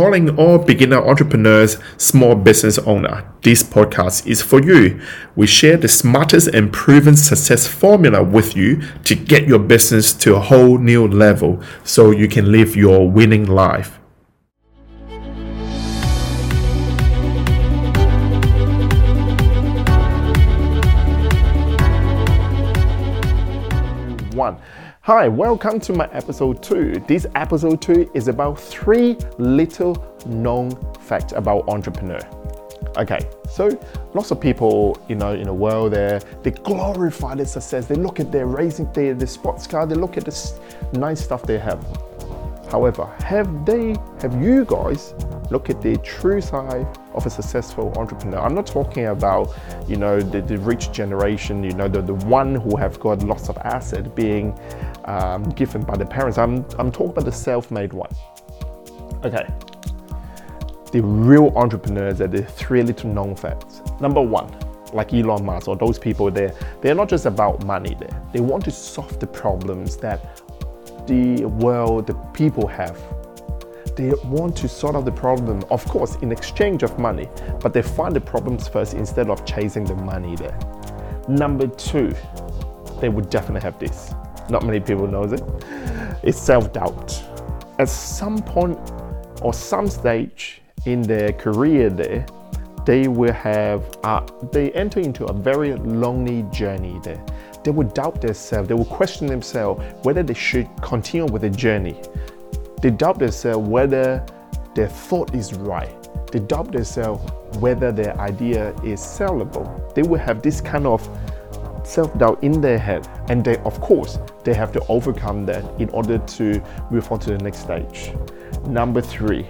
calling all beginner entrepreneurs small business owner. This podcast is for you. We share the smartest and proven success formula with you to get your business to a whole new level so you can live your winning life. One. Hi, welcome to my episode 2. This episode 2 is about three little known facts about entrepreneur. Okay, so lots of people, you know, in the world there, they glorify their success. They look at their racing, their, their sports car, they look at the nice stuff they have. However, have they, have you guys look at the true side of a successful entrepreneur? I'm not talking about, you know, the, the rich generation, you know, the, the one who have got lots of asset being um, given by the parents. I'm, I'm talking about the self-made one. Okay. The real entrepreneurs are the three little known facts. Number one, like Elon Musk or those people there, they're not just about money there. They want to solve the problems that the world, the people have. They want to sort out the problem, of course, in exchange of money, but they find the problems first instead of chasing the money there. Number two, they would definitely have this. Not many people knows it. It's self-doubt. At some point or some stage in their career there, they will have, uh, they enter into a very lonely journey there they will doubt themselves, they will question themselves whether they should continue with the journey. They doubt themselves whether their thought is right. They doubt themselves whether their idea is sellable. They will have this kind of self-doubt in their head and they of course they have to overcome that in order to move on to the next stage. Number three,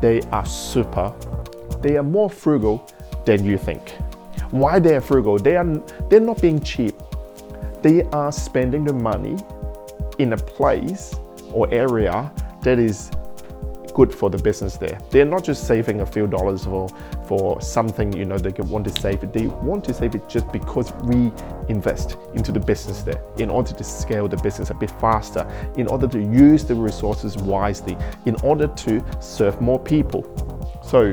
they are super, they are more frugal than you think. Why they are frugal? They are they're not being cheap. They are spending the money in a place or area that is good for the business there. They're not just saving a few dollars for for something you know they want to save it. They want to save it just because we invest into the business there in order to scale the business a bit faster, in order to use the resources wisely, in order to serve more people. So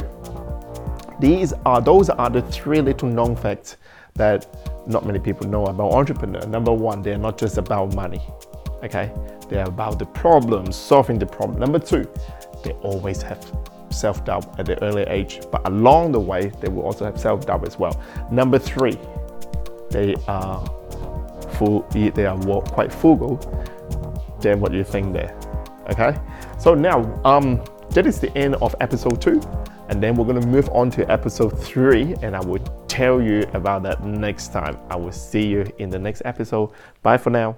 these are those are the three little known facts that not many people know about entrepreneur. Number one, they're not just about money. Okay, they're about the problem, solving the problem. Number two, they always have self-doubt at the early age, but along the way, they will also have self-doubt as well. Number three, they are full, they are quite frugal Then what you think there. Okay, so now um, that is the end of episode two. And then we're going to move on to episode three, and I will tell you about that next time. I will see you in the next episode. Bye for now.